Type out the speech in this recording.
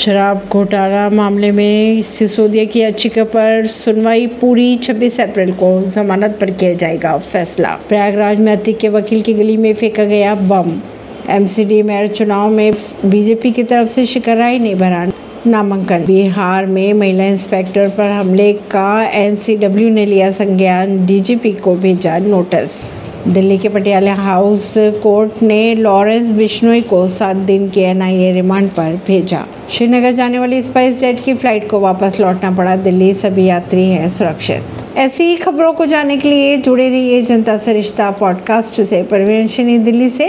शराब घोटाला मामले में सिसोदिया की याचिका पर सुनवाई पूरी 26 अप्रैल को जमानत पर किया जाएगा फैसला। प्रयागराज में अतिक के वकील की गली में फेंका गया बम। एमसीडी मेयर चुनाव में बीजेपी की तरफ़ से शिखर राय ने भरा नामांकन। बिहार में महिला इंस्पेक्टर पर हमले, का एनसीडब्ल्यू ने लिया संज्ञान डीजीपी को भेजा नोटिस। दिल्ली के पटियाला हाउस कोर्ट ने लॉरेंस बिश्नोई को सात दिन के एनआईए रिमांड पर भेजा। श्रीनगर जाने वाली स्पाइस जेट की फ़्लाइट को वापस लौटना पड़ा। दिल्ली सभी यात्री हैं सुरक्षित। ऐसी ही खबरों को जानने के लिए जुड़े रहिए जनता से रिश्ता पॉडकास्ट से। परवीन दिल्ली से।